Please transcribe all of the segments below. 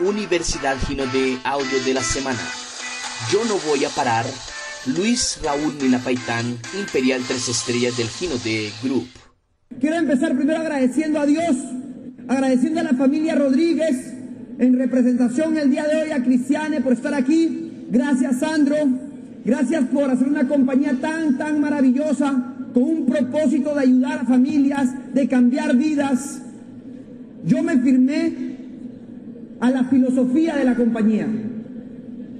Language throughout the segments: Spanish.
Universidad Gino de Audio de la Semana. Yo no voy a parar. Luis Raúl Milapaitán, Imperial Tres Estrellas del Gino de Group. Quiero empezar primero agradeciendo a Dios, agradeciendo a la familia Rodríguez, en representación el día de hoy a Cristiane por estar aquí. Gracias Sandro, gracias por hacer una compañía tan, tan maravillosa, con un propósito de ayudar a familias, de cambiar vidas. Yo me firmé a la filosofía de la compañía.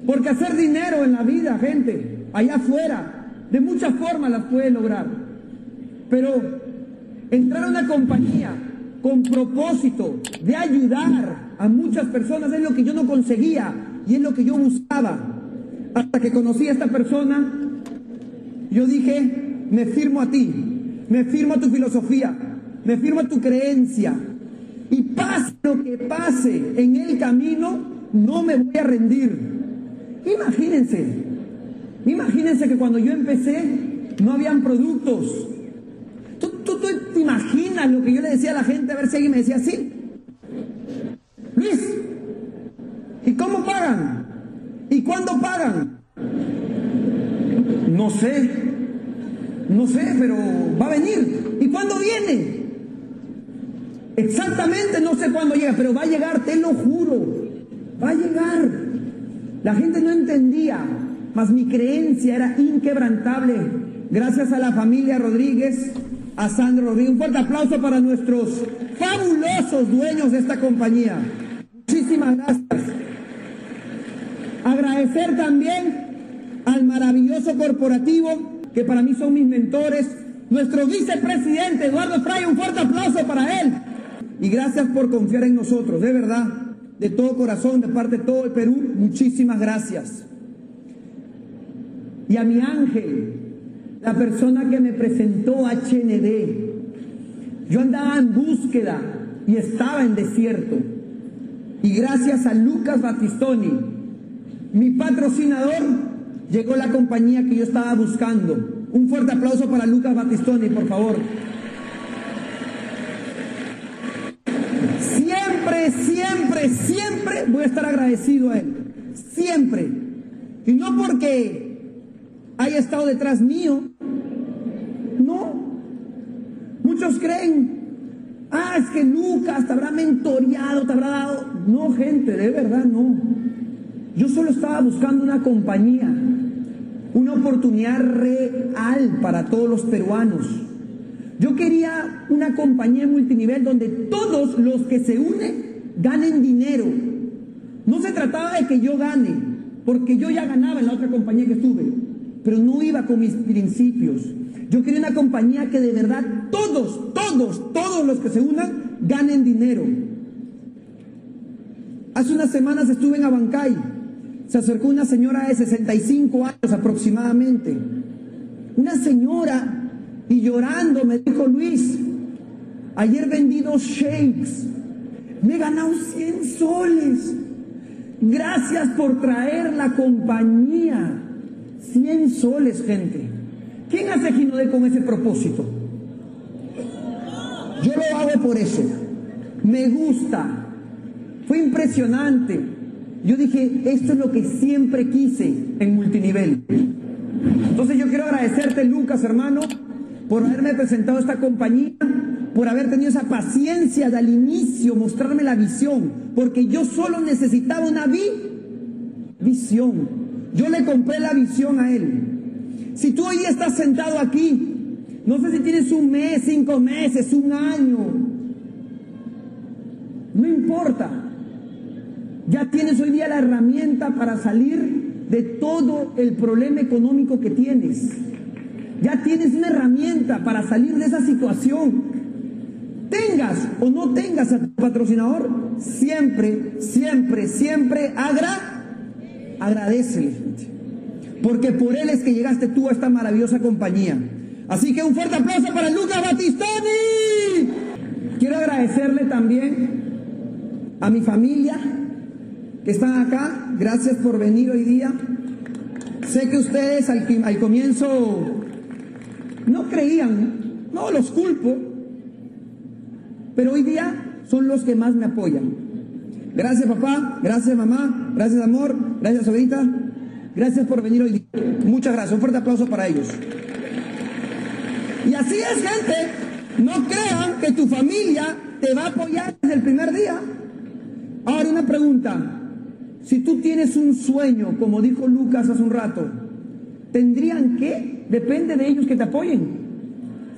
Porque hacer dinero en la vida, gente, allá afuera, de muchas formas las puede lograr. Pero entrar a una compañía con propósito de ayudar a muchas personas es lo que yo no conseguía y es lo que yo buscaba. Hasta que conocí a esta persona, yo dije, me firmo a ti, me firmo a tu filosofía, me firmo a tu creencia. Y pase lo que pase en el camino, no me voy a rendir. Imagínense, imagínense que cuando yo empecé no habían productos. ¿Tú, tú, tú te imaginas lo que yo le decía a la gente a ver si alguien me decía así? Luis, ¿y cómo pagan? ¿Y cuándo pagan? No sé, no sé, pero va a venir. ¿Y cuándo viene? Exactamente no sé cuándo llega, pero va a llegar, te lo juro. Va a llegar. La gente no entendía, mas mi creencia era inquebrantable. Gracias a la familia Rodríguez, a Sandro Rodríguez. Un fuerte aplauso para nuestros fabulosos dueños de esta compañía. Muchísimas gracias. Agradecer también al maravilloso corporativo, que para mí son mis mentores, nuestro vicepresidente Eduardo Fray, un fuerte aplauso para él. Y gracias por confiar en nosotros, de verdad, de todo corazón, de parte de todo el Perú, muchísimas gracias. Y a mi ángel, la persona que me presentó HND, yo andaba en búsqueda y estaba en desierto. Y gracias a Lucas Batistoni, mi patrocinador, llegó la compañía que yo estaba buscando. Un fuerte aplauso para Lucas Batistoni, por favor. Siempre, siempre, siempre voy a estar agradecido a él. Siempre. Y no porque haya estado detrás mío. No. Muchos creen, ah, es que Lucas te habrá mentoreado, te habrá dado. No, gente, de verdad no. Yo solo estaba buscando una compañía, una oportunidad real para todos los peruanos. Yo quería una compañía multinivel donde todos los que se unen ganen dinero. No se trataba de que yo gane, porque yo ya ganaba en la otra compañía que estuve, pero no iba con mis principios. Yo quería una compañía que de verdad todos, todos, todos los que se unan ganen dinero. Hace unas semanas estuve en Abancay. Se acercó una señora de 65 años aproximadamente. Una señora y llorando me dijo Luis, ayer vendí dos shakes, me he ganado 100 soles. Gracias por traer la compañía. 100 soles, gente. ¿Quién hace Ginodé con ese propósito? Yo lo hago por eso. Me gusta. Fue impresionante. Yo dije, esto es lo que siempre quise en multinivel. Entonces yo quiero agradecerte, Lucas, hermano, por haberme presentado esta compañía, por haber tenido esa paciencia de al inicio, mostrarme la visión, porque yo solo necesitaba una vi visión. Yo le compré la visión a él. Si tú hoy estás sentado aquí, no sé si tienes un mes, cinco meses, un año, no importa. Ya tienes hoy día la herramienta para salir de todo el problema económico que tienes. Ya tienes una herramienta para salir de esa situación. Tengas o no tengas a tu patrocinador, siempre, siempre, siempre agra, agradecele. Porque por él es que llegaste tú a esta maravillosa compañía. Así que un fuerte aplauso para Lucas Batistoni. Quiero agradecerle también a mi familia que están acá. Gracias por venir hoy día. Sé que ustedes al comienzo no creían, no los culpo, pero hoy día son los que más me apoyan. Gracias papá, gracias mamá, gracias amor, gracias sobrita, gracias por venir hoy. Muchas gracias, un fuerte aplauso para ellos. Y así es gente, no crean que tu familia te va a apoyar desde el primer día. Ahora una pregunta, si tú tienes un sueño, como dijo Lucas hace un rato, ¿tendrían que? Depende de ellos que te apoyen.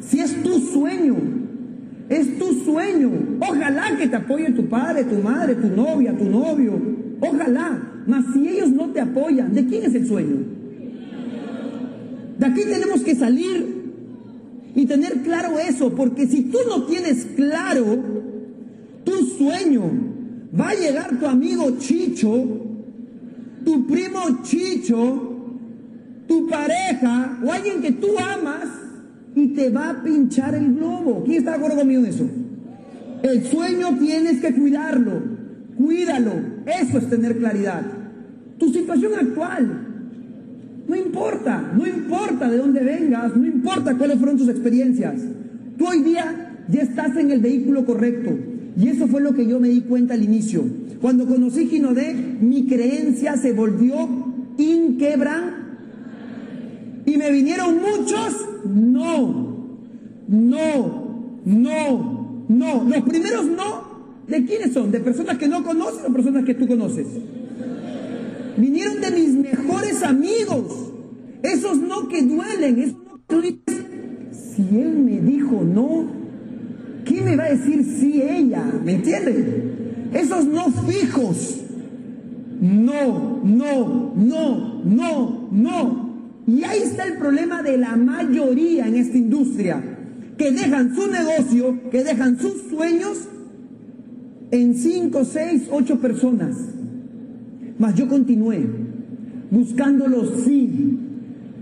Si es tu sueño, es tu sueño. Ojalá que te apoye tu padre, tu madre, tu novia, tu novio. Ojalá. Mas si ellos no te apoyan, ¿de quién es el sueño? De aquí tenemos que salir y tener claro eso, porque si tú no tienes claro tu sueño, va a llegar tu amigo Chicho, tu primo Chicho, tu pareja o alguien que tú amas y te va a pinchar el globo. ¿Quién está de acuerdo conmigo en eso? El sueño tienes que cuidarlo, cuídalo. Eso es tener claridad. Tu situación actual, no importa, no importa de dónde vengas, no importa cuáles fueron tus experiencias. Tú hoy día ya estás en el vehículo correcto. Y eso fue lo que yo me di cuenta al inicio. Cuando conocí Ginodé, mi creencia se volvió inquebrantable. Y me vinieron muchos no, no, no, no. Los primeros no, ¿de quiénes son? ¿De personas que no conoces o personas que tú conoces? Vinieron de mis mejores amigos. Esos no que duelen, esos no que tú si él me dijo no, ¿qué me va a decir si ella? ¿Me entienden? Esos no fijos. No, no, no, no, no. Y ahí está el problema de la mayoría en esta industria, que dejan su negocio, que dejan sus sueños en cinco, seis, ocho personas. Mas yo continué buscando los sí,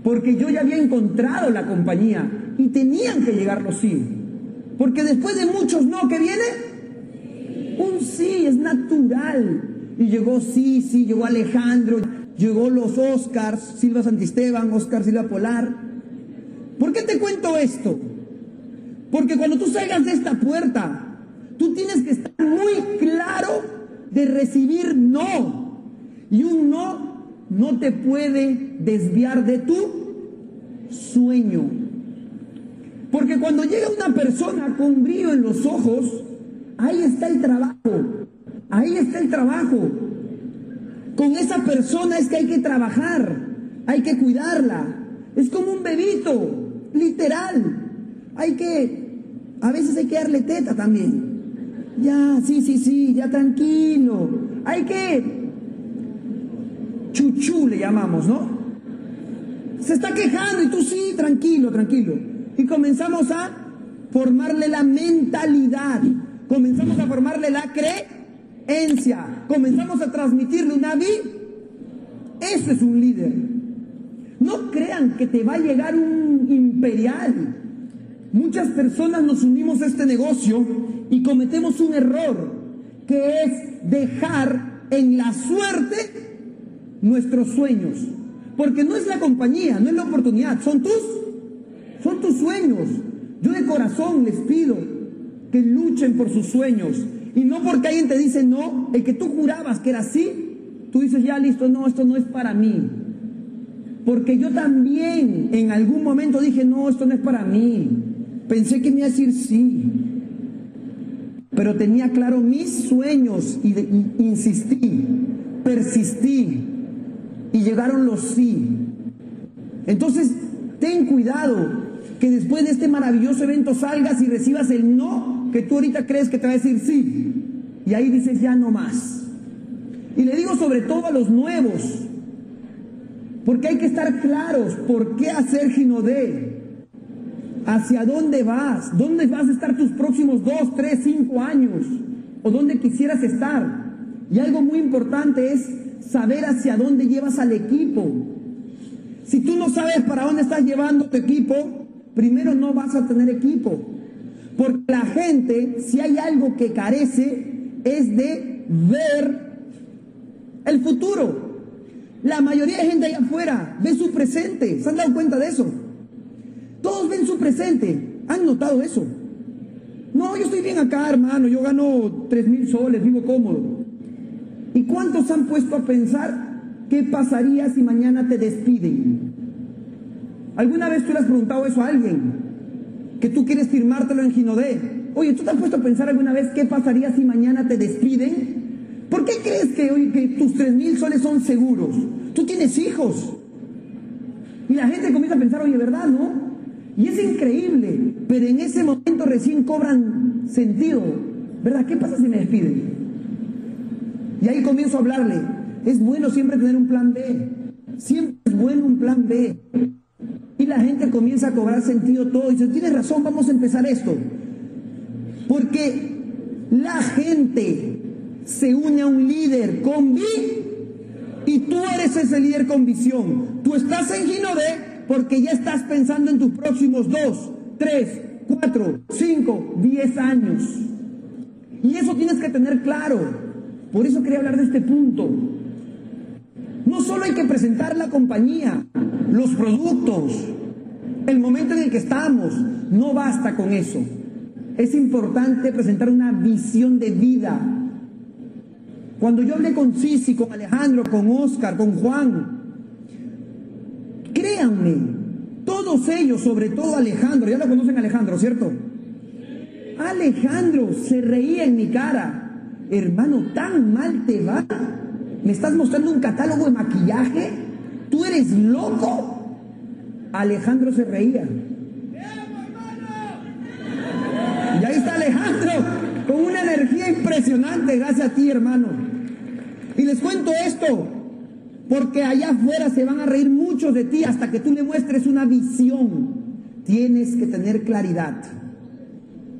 porque yo ya había encontrado la compañía y tenían que llegar los sí. Porque después de muchos no, ¿qué viene? Un sí, es natural. Y llegó sí, sí, llegó Alejandro, llegó los Oscars, Silva Santisteban, Oscar Silva Polar. ¿Por qué te cuento esto? Porque cuando tú salgas de esta puerta, tú tienes que estar muy claro de recibir no. Y un no no te puede desviar de tu sueño. Porque cuando llega una persona con brillo en los ojos, ahí está el trabajo. Ahí está el trabajo. Con esa persona es que hay que trabajar, hay que cuidarla. Es como un bebito, literal. Hay que, a veces hay que darle teta también. Ya, sí, sí, sí, ya tranquilo. Hay que, chuchú le llamamos, ¿no? Se está quejando y tú sí, tranquilo, tranquilo. Y comenzamos a formarle la mentalidad. Comenzamos a formarle la creencia comenzamos a transmitirle una vida, eso es un líder. No crean que te va a llegar un imperial. Muchas personas nos unimos a este negocio y cometemos un error, que es dejar en la suerte nuestros sueños. Porque no es la compañía, no es la oportunidad, son tus, son tus sueños. Yo de corazón les pido que luchen por sus sueños, y no porque alguien te dice no, el que tú jurabas que era así, tú dices ya listo, no, esto no es para mí. Porque yo también en algún momento dije, no, esto no es para mí. Pensé que me iba a decir sí. Pero tenía claro mis sueños y, insistí, persistí y llegaron los sí. Entonces, ten cuidado que después de este maravilloso evento salgas y recibas el no que tú ahorita crees que te va a decir sí. Y ahí dices ya no más. Y le digo sobre todo a los nuevos, porque hay que estar claros por qué hacer Ginodé, hacia dónde vas, dónde vas a estar tus próximos dos, tres, cinco años, o dónde quisieras estar. Y algo muy importante es saber hacia dónde llevas al equipo. Si tú no sabes para dónde estás llevando tu equipo, primero no vas a tener equipo. Porque la gente, si hay algo que carece, es de ver el futuro. La mayoría de gente allá afuera ve su presente. ¿Se han dado cuenta de eso? Todos ven su presente. ¿Han notado eso? No, yo estoy bien acá, hermano. Yo gano tres mil soles, vivo cómodo. ¿Y cuántos han puesto a pensar qué pasaría si mañana te despiden? ¿Alguna vez tú le has preguntado eso a alguien? Que tú quieres firmártelo en Ginodé. Oye, ¿tú te has puesto a pensar alguna vez qué pasaría si mañana te despiden? ¿Por qué crees que, hoy, que tus tres mil soles son seguros? Tú tienes hijos. Y la gente comienza a pensar, oye, ¿verdad, no? Y es increíble, pero en ese momento recién cobran sentido. ¿Verdad? ¿Qué pasa si me despiden? Y ahí comienzo a hablarle. Es bueno siempre tener un plan B. Siempre es bueno un plan B. Y la gente comienza a cobrar sentido todo. Y dice, tienes razón, vamos a empezar esto. Porque la gente se une a un líder con vi y tú eres ese líder con visión. Tú estás en Ginodé porque ya estás pensando en tus próximos dos, tres, cuatro, cinco, diez años. Y eso tienes que tener claro. Por eso quería hablar de este punto. No solo hay que presentar la compañía, los productos, el momento en el que estamos, no basta con eso. Es importante presentar una visión de vida. Cuando yo hablé con Sisi, con Alejandro, con Oscar, con Juan, créanme, todos ellos, sobre todo Alejandro, ya lo conocen Alejandro, ¿cierto? Alejandro se reía en mi cara. Hermano, tan mal te va. ¿Me estás mostrando un catálogo de maquillaje? ¿Tú eres loco? Alejandro se reía. Y ahí está Alejandro, con una energía impresionante, gracias a ti, hermano. Y les cuento esto, porque allá afuera se van a reír muchos de ti hasta que tú le muestres una visión. Tienes que tener claridad.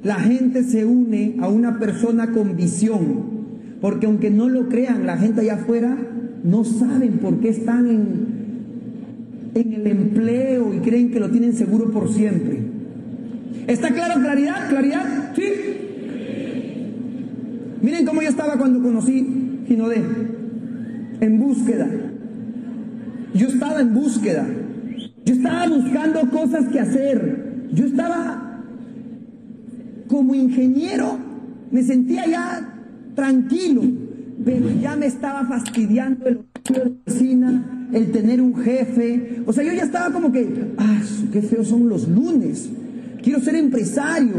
La gente se une a una persona con visión, porque aunque no lo crean, la gente allá afuera no saben por qué están en, el empleo y creen que lo tienen seguro por siempre. ¿Está claro? ¿Claridad? ¿Claridad? ¿Sí? Miren cómo yo estaba cuando conocí Ginodé. En búsqueda. Yo estaba en búsqueda. Yo estaba buscando cosas que hacer. Yo estaba como ingeniero. Me sentía ya tranquilo. Pero ya me estaba fastidiando el de oficina, el tener un jefe. O sea, yo ya estaba como que, ah, qué feos son los lunes quiero ser empresario.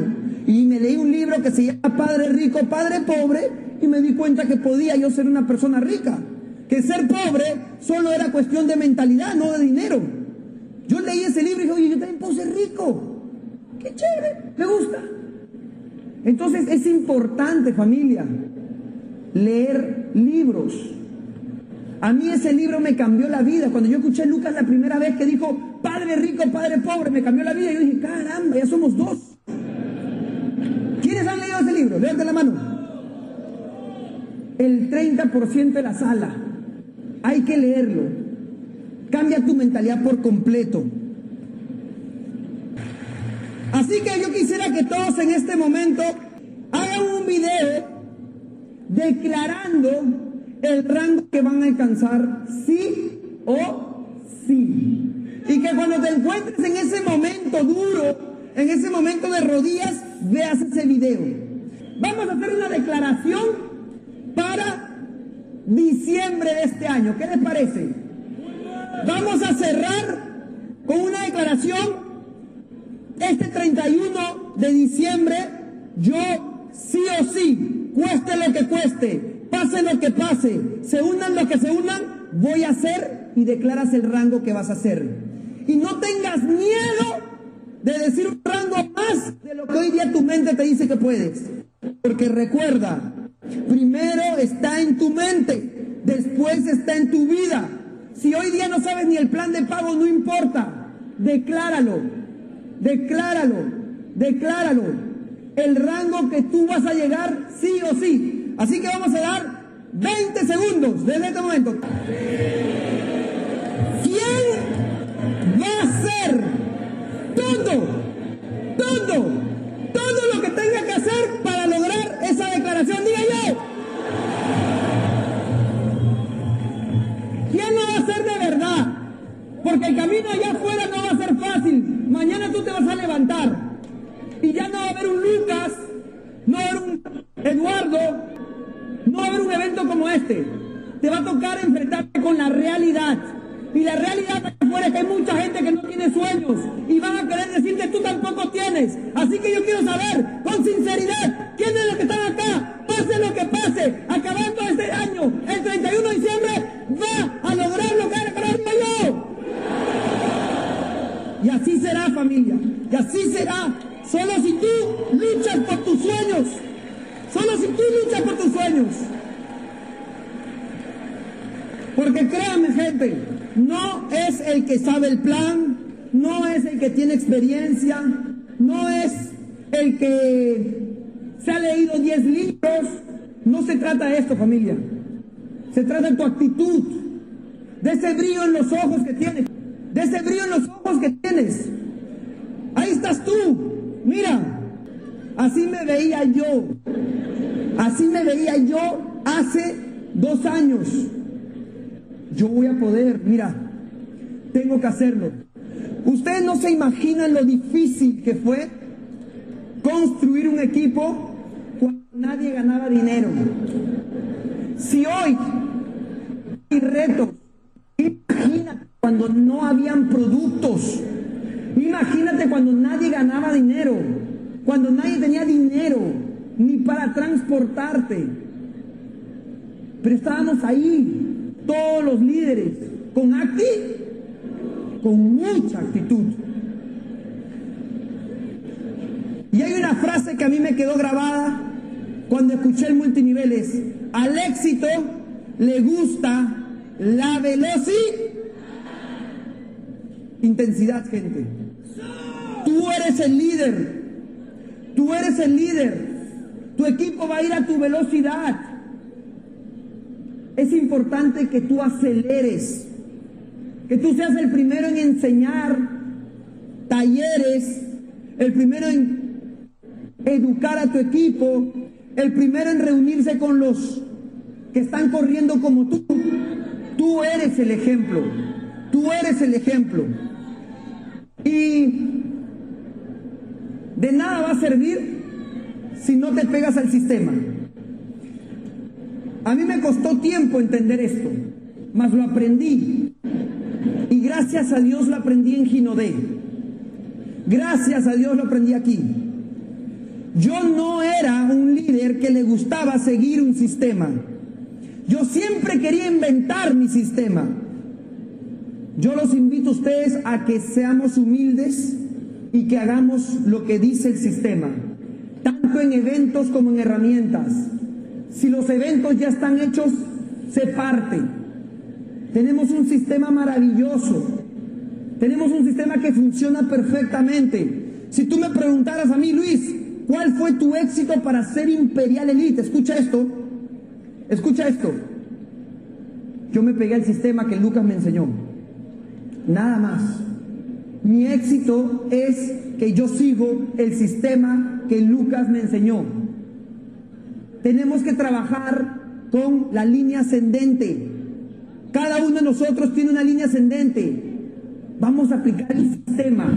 Y me leí un libro que se llama Padre Rico, Padre Pobre, y me di cuenta que podía yo ser una persona rica. Que ser pobre solo era cuestión de mentalidad, no de dinero. Yo leí ese libro y dije, oye, yo también puedo ser rico. Qué chévere, me gusta. Entonces es importante, familia, leer libros. A mí ese libro me cambió la vida. Cuando yo escuché a Lucas la primera vez que dijo, Padre rico, Padre pobre, me cambió la vida. Yo dije, caramba, ya somos dos. ¿Quiénes han leído ese libro? Levante la mano. El 30% de la sala. Hay que leerlo. Cambia tu mentalidad por completo. Así que yo quisiera que todos en este momento hagan un video declarando el rango que van a alcanzar sí o sí. Y que cuando te encuentres en ese momento duro, en ese momento de rodillas, veas ese video. Vamos a hacer una declaración para diciembre de este año. ¿Qué les parece? Vamos a cerrar con una declaración. Este 31 de diciembre, yo sí o sí, cueste lo que cueste, pase lo que pase, se unan lo que se unan, voy a hacer y declaras el rango que vas a hacer. Y no tengas miedo de decir un rango más de lo que hoy día tu mente te dice que puedes. Porque recuerda, primero está en tu mente, después está en tu vida. Si hoy día no sabes ni el plan de pago, no importa. Decláralo, decláralo, decláralo. El rango que tú vas a llegar, sí o sí. Así que vamos a dar 20 segundos desde este momento. ¿Quién va a todo, todo, todo te va a tocar enfrentarte con la realidad. Y la realidad afuera es que hay mucha gente que no tiene sueños y van a querer decirte tú tampoco tienes. Así que yo quiero saber con sinceridad quiénes es los que están acá, pase lo que pase, acabando este año, el 31 de diciembre, va a lograr lo que ha logrado yo. Y así será familia, y así será. Solo si tú luchas por tus sueños, solo si tú luchas por tus sueños. Porque créanme gente, no es el que sabe el plan, no es el que tiene experiencia, no es el que se ha leído 10 libros. No se trata de esto, familia. Se trata de tu actitud, de ese brillo en los ojos que tienes, de ese brillo en los ojos que tienes. Ahí estás tú. Mira, así me veía yo. Así me veía yo hace dos años yo voy a poder, mira, tengo que hacerlo. Ustedes no se imaginan lo difícil que fue construir un equipo cuando nadie ganaba dinero. Si hoy hay retos, imagínate cuando no habían productos, imagínate cuando nadie ganaba dinero, cuando nadie tenía dinero ni para transportarte. Pero estábamos ahí, todos los líderes, con acti, con mucha actitud. Y hay una frase que a mí me quedó grabada cuando escuché el multiniveles. Al éxito le gusta la velocidad. Intensidad, gente. Tú eres el líder. Tú eres el líder. Tu equipo va a ir a tu velocidad. Es importante que tú aceleres, que tú seas el primero en enseñar talleres, el primero en educar a tu equipo, el primero en reunirse con los que están corriendo como tú. Tú eres el ejemplo, tú eres el ejemplo. Y de nada va a servir si no te pegas al sistema. A mí me costó tiempo entender esto, mas lo aprendí. Y gracias a Dios lo aprendí en Ginodé. Gracias a Dios lo aprendí aquí. Yo no era un líder que le gustaba seguir un sistema. Yo siempre quería inventar mi sistema. Yo los invito a ustedes a que seamos humildes y que hagamos lo que dice el sistema, tanto en eventos como en herramientas. Si los eventos ya están hechos, se parte. Tenemos un sistema maravilloso. Tenemos un sistema que funciona perfectamente. Si tú me preguntaras a mí, Luis, ¿cuál fue tu éxito para ser Imperial Elite? Escucha esto. Escucha esto. Yo me pegué al sistema que Lucas me enseñó. Nada más. Mi éxito es que yo sigo el sistema que Lucas me enseñó. Tenemos que trabajar con la línea ascendente. Cada uno de nosotros tiene una línea ascendente. Vamos a aplicar el sistema.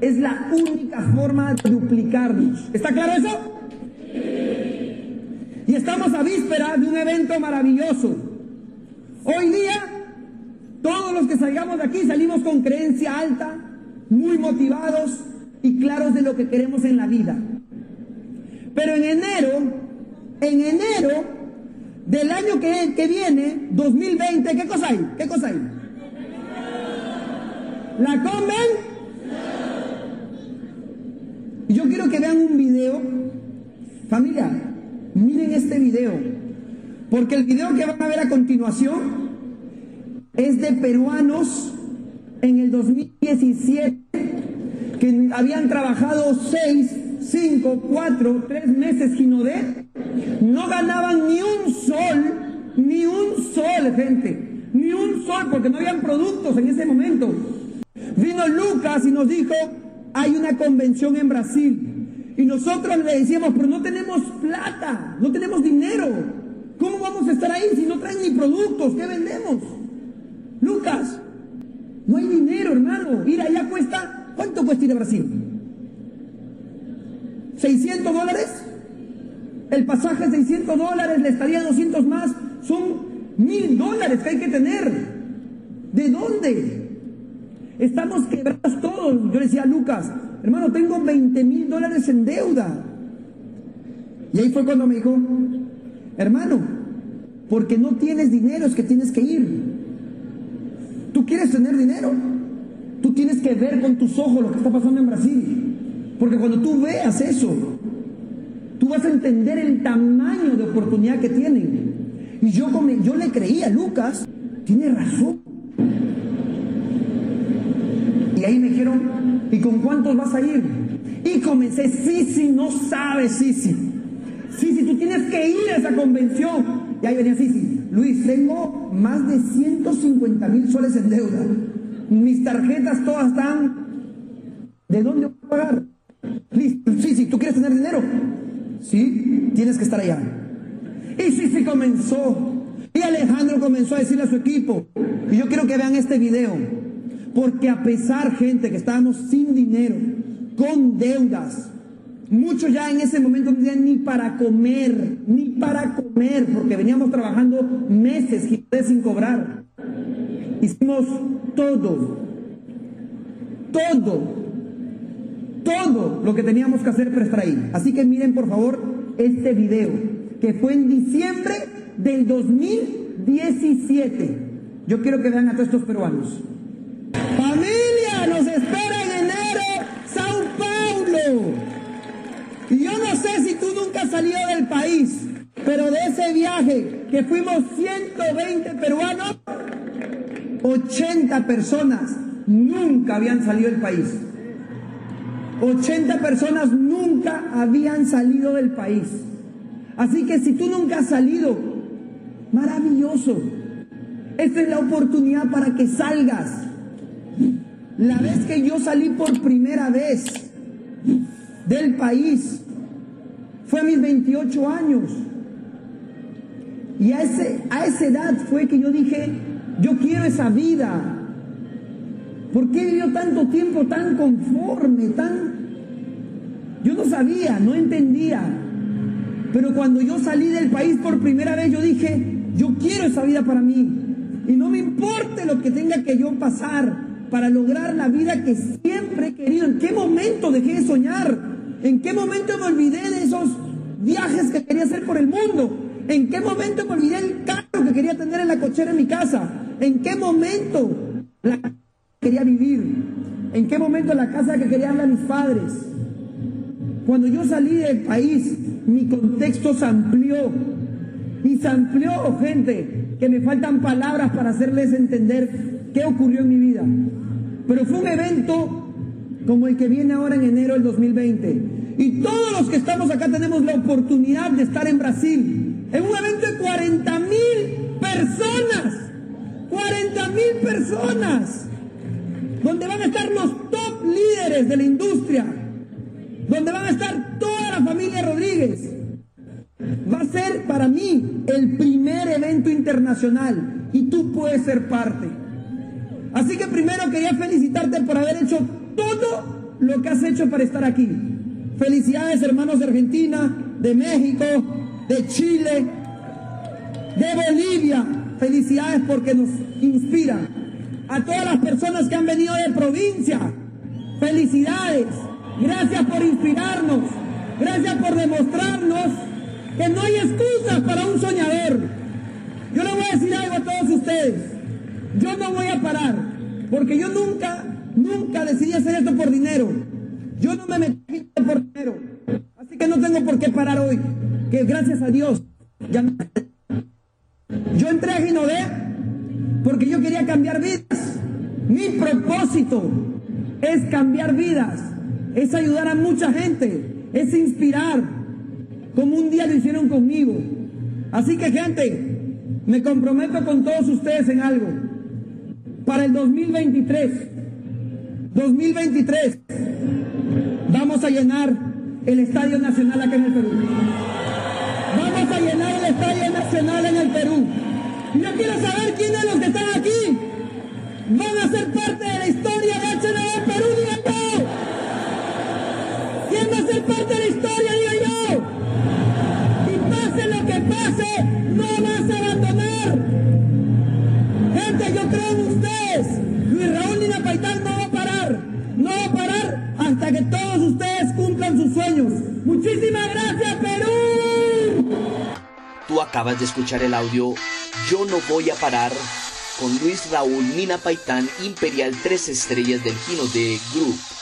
Es la única forma de duplicarnos. ¿Está claro eso? Estamos a víspera de un evento maravilloso. Hoy día, todos los que salgamos de aquí salimos con creencia alta, muy motivados y claros de lo que queremos en la vida. Pero en enero, en enero del año que, viene, 2020, ¿qué cosa hay? ¿Qué cosa hay? ¿La comen? Yo quiero que vean un video. Familia, miren este video. Porque el video que van a ver a continuación es de peruanos en el 2017 que habían trabajado seis, cinco, cuatro, tres meses Ginodé, no ganaban ni un sol, ni un sol, gente, ni un sol, porque no habían productos en ese momento. Vino Lucas y nos dijo, hay una convención en Brasil. Y nosotros le decíamos, pero no tenemos plata, no tenemos dinero. ¿Cómo vamos a estar ahí si no traen ni productos? ¿Qué vendemos? Lucas, no hay dinero, hermano. Ir allá cuesta, ¿cuánto cuesta ir a Brasil? ¿600 dólares? El pasaje es 600 dólares, le estaría 200 más. Son mil dólares que hay que tener. ¿De dónde? Estamos quebrados todos. Yo decía Lucas, hermano, tengo 20 mil dólares en deuda. Y ahí fue cuando me dijo, hermano, porque no tienes dinero es que tienes que ir. Tú quieres tener dinero, tú tienes que ver con tus ojos lo que está pasando en Brasil. Porque cuando tú veas eso, tú vas a entender el tamaño de oportunidad que tienen. Y yo, yo le creía a Lucas, tiene razón. Y ahí me dijeron, ¿y con cuántos vas a ir? Y comencé, sí, sí, no sabes, sí, sí. Sí, sí, tú tienes que ir a esa convención. Y ahí venía, sí, sí. Luis, tengo más de 150 mil soles en deuda. Mis tarjetas todas están. ¿De dónde voy a pagar? Sí, sí, ¿tú quieres tener dinero? Sí, tienes que estar allá. Y sí, sí comenzó. Y Alejandro comenzó a decirle a su equipo. Y yo quiero que vean este video. Porque a pesar, gente, que estábamos sin dinero, con deudas, muchos ya en ese momento no tenían ni para comer, ni para comer, porque veníamos trabajando meses sin cobrar. Hicimos todo, todo, todo lo que teníamos que hacer para estar. Así que miren por favor este video, que fue en diciembre del 2017. Yo quiero que vean a todos estos peruanos. Familia, nos espera en enero Sao Paulo. Y yo no sé has salido del país, pero de ese viaje que fuimos 120 peruanos, 80 personas nunca habían salido del país. 80 personas nunca habían salido del país. Así que si tú nunca has salido, maravilloso. Esta es la oportunidad para que salgas. La vez que yo salí por primera vez del país fue a mis 28 años. Y a, ese, a esa edad fue que yo dije, yo quiero esa vida. ¿Por qué vivió tanto tiempo tan conforme, tan... Yo no sabía, no entendía. Pero cuando yo salí del país por primera vez, yo dije, yo quiero esa vida para mí. Y no me importe lo que tenga que yo pasar para lograr la vida que siempre he querido. ¿En qué momento dejé de soñar? ¿En qué momento me olvidé de esos viajes que quería hacer por el mundo? ¿En qué momento me olvidé del carro que quería tener en la cochera en mi casa? ¿En qué momento la quería vivir? ¿En qué momento la casa que quería darle a mis padres? Cuando yo salí del país, mi contexto se amplió. Y se amplió, gente, que me faltan palabras para hacerles entender qué ocurrió en mi vida. Pero fue un evento como el que viene ahora en enero del 2020. Y todos los que estamos acá tenemos la oportunidad de estar en Brasil, en un evento de 40 mil personas. 40 mil personas. Donde van a estar los top líderes de la industria. Donde van a estar toda la familia Rodríguez. Va a ser para mí el primer evento internacional y tú puedes ser parte. Así que primero quería felicitarte por haber hecho todo lo que has hecho para estar aquí. Felicidades hermanos de Argentina, de México, de Chile, de Bolivia. Felicidades porque nos inspira. A todas las personas que han venido de provincia, felicidades. Gracias por inspirarnos. Gracias por demostrarnos que no hay excusas para un soñador. Yo le voy a decir algo a todos ustedes. Yo no voy a parar, porque yo nunca, nunca decidí hacer esto por dinero. Yo no me metí por dinero. Así que no tengo por qué parar hoy. Que gracias a Dios ya Yo entré a Ginodé porque yo quería cambiar vidas. Mi propósito es cambiar vidas, es ayudar a mucha gente, es inspirar, como un día lo hicieron conmigo. Así que gente, me comprometo con todos ustedes en algo para el 2023. 2023 vamos a llenar el Estadio Nacional acá en el Perú. Vamos a llenar el Estadio Nacional en el Perú. Yo quiero saber quiénes los que están aquí van a ser parte de la historia de HNO Perú, digan yo. ¿Quién va a ser parte de la historia, digan yo? Y pase lo que pase, no vas a abandonar todos ustedes. Luis Raúl Nina Paitán acabas de escuchar el audio Yo no voy a parar con Luis Raúl Nina Paitán Imperial 3 Estrellas del Gino de Group.